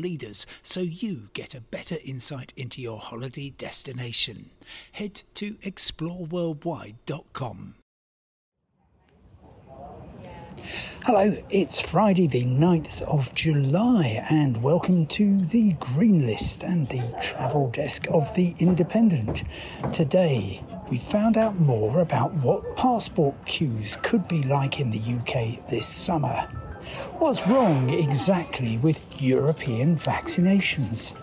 leaders so you get a better insight into your holiday destination. Head to exploreworldwide.com. Hello, it's Friday the 9th of July, and welcome to the Green List and the travel desk of The Independent. Today, we found out more about what passport queues could be like in the UK this summer. What's wrong exactly with European vaccinations?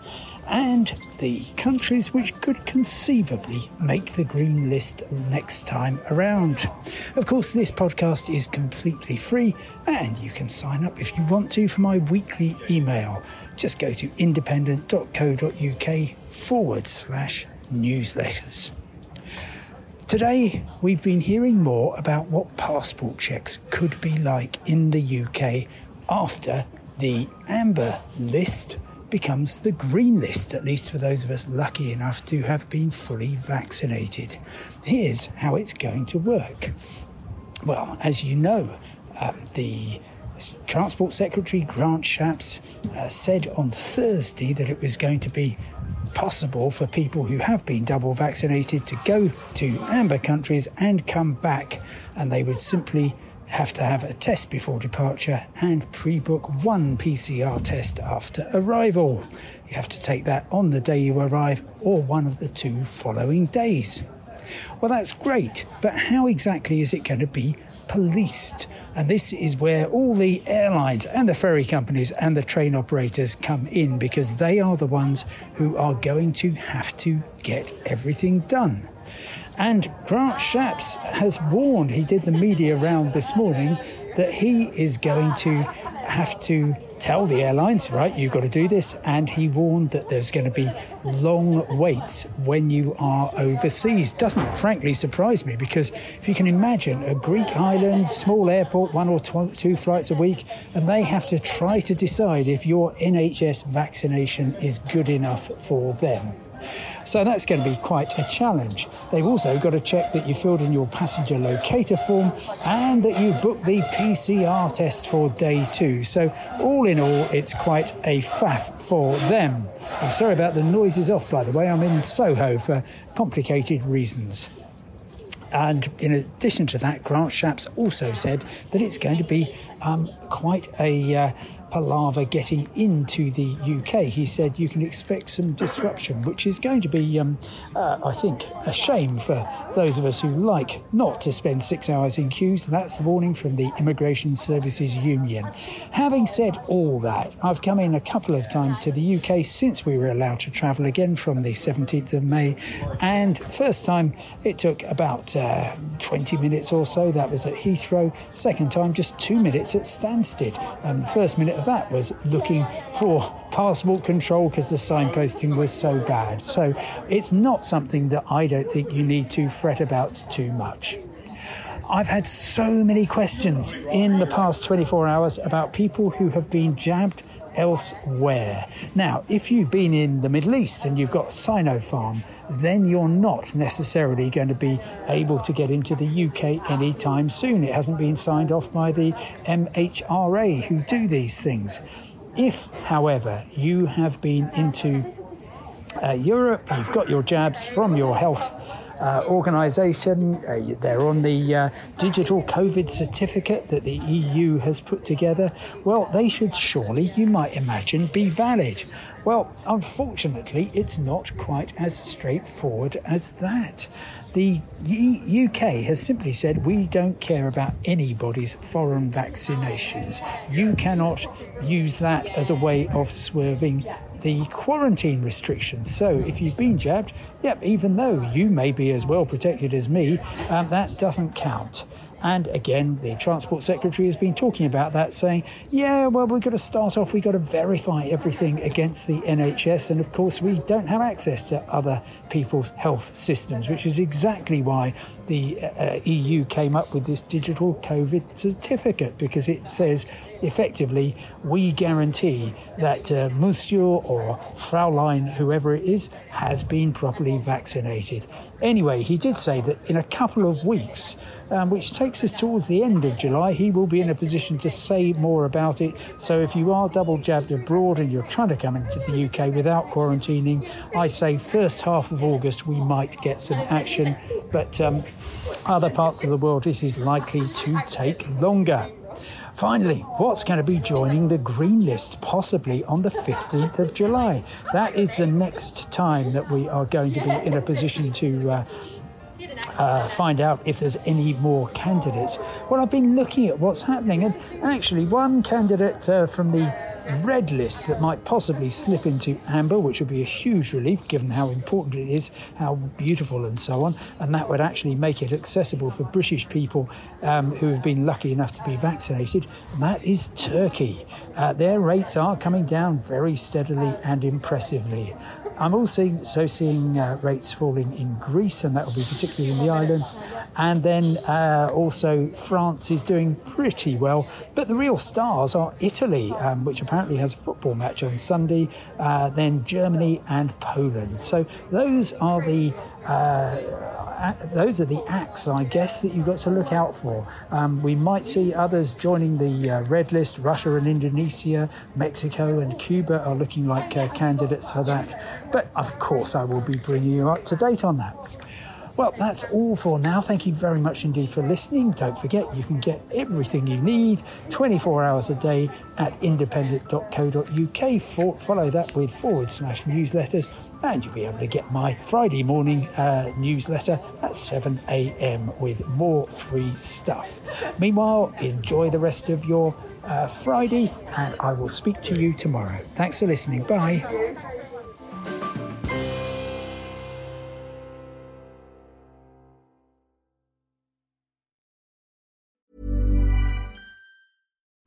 And the countries which could conceivably make the green list next time around. Of course, this podcast is completely free and you can sign up if you want to for my weekly email. Just go to independent.co.uk forward slash newsletters. Today, we've been hearing more about what passport checks could be like in the UK after the amber list becomes the green list, at least for those of us lucky enough to have been fully vaccinated. Here's how it's going to work. Well, as you know, um, the Transport Secretary Grant Shapps uh, said on Thursday that it was going to be possible for people who have been double vaccinated to go to amber countries and come back, and they would simply have to have a test before departure and pre book one PCR test after arrival. You have to take that on the day you arrive or one of the two following days. Well, that's great, but how exactly is it going to be policed? And this is where all the airlines and the ferry companies and the train operators come in because they are the ones who are going to have to get everything done. And Grant Shapps has warned, he did the media round this morning, that he is going to have to tell the airlines, right, you've got to do this. And he warned that there's going to be long waits when you are overseas. Doesn't frankly surprise me because if you can imagine a Greek island, small airport, one or two flights a week, and they have to try to decide if your NHS vaccination is good enough for them. So that's going to be quite a challenge. They've also got to check that you filled in your passenger locator form and that you booked the PCR test for day two. So, all in all, it's quite a faff for them. I'm sorry about the noises off, by the way. I'm in Soho for complicated reasons. And in addition to that, Grant Shapps also said that it's going to be um, quite a uh, palaver getting into the UK. He said you can expect some disruption, which is going to be, um, uh, I think, a shame for those of us who like not to spend six hours in queues. That's the warning from the Immigration Services Union. Having said all that, I've come in a couple of times to the UK since we were allowed to travel again from the 17th of May, and first time it took about uh, 20 minutes or so. That was at Heathrow. Second time, just two minutes at Stansted. Um, first minute of that was looking for passport control because the signposting was so bad. So it's not something that I don't think you need to fret about too much. I've had so many questions in the past 24 hours about people who have been jabbed elsewhere. Now, if you've been in the Middle East and you've got Sinopharm, then you're not necessarily going to be able to get into the UK anytime soon. It hasn't been signed off by the MHRA who do these things. If, however, you have been into uh, Europe, you've got your jabs from your health uh, organisation. Uh, they're on the uh, digital COVID certificate that the EU has put together. Well, they should surely, you might imagine, be valid. Well, unfortunately, it's not quite as straightforward as that. The UK has simply said we don't care about anybody's foreign vaccinations. You cannot use that as a way of swerving the quarantine restrictions. So if you've been jabbed, yep, even though you may be as well protected as me, um, that doesn't count. And again, the Transport Secretary has been talking about that, saying, yeah, well, we've got to start off, we've got to verify everything against the NHS. And of course, we don't have access to other people's health systems, which is exactly why the uh, EU came up with this digital COVID certificate, because it says effectively, we guarantee that uh, Monsieur or Fraulein, whoever it is, has been properly vaccinated. Anyway, he did say that in a couple of weeks, um, which takes us towards the end of July. He will be in a position to say more about it. So if you are double jabbed abroad and you're trying to come into the UK without quarantining, I'd say first half of August we might get some action. But um, other parts of the world, this is likely to take longer. Finally, what's going to be joining the green list possibly on the 15th of July? That is the next time that we are going to be in a position to. Uh, uh, find out if there's any more candidates. Well, I've been looking at what's happening, and actually, one candidate uh, from the red list that might possibly slip into amber, which would be a huge relief given how important it is, how beautiful, and so on, and that would actually make it accessible for British people um, who have been lucky enough to be vaccinated, and that is Turkey. Uh, their rates are coming down very steadily and impressively. I'm also so seeing uh, rates falling in Greece, and that will be particularly in the islands. And then uh, also France is doing pretty well. But the real stars are Italy, um, which apparently has a football match on Sunday, uh, then Germany and Poland. So those are the uh, those are the acts, I guess, that you've got to look out for. Um, we might see others joining the uh, red list. Russia and Indonesia, Mexico and Cuba are looking like uh, candidates for that. But of course, I will be bringing you up to date on that. Well, that's all for now. Thank you very much indeed for listening. Don't forget, you can get everything you need 24 hours a day at independent.co.uk. For, follow that with forward slash newsletters, and you'll be able to get my Friday morning uh, newsletter at 7 a.m. with more free stuff. Meanwhile, enjoy the rest of your uh, Friday, and I will speak to you tomorrow. Thanks for listening. Bye.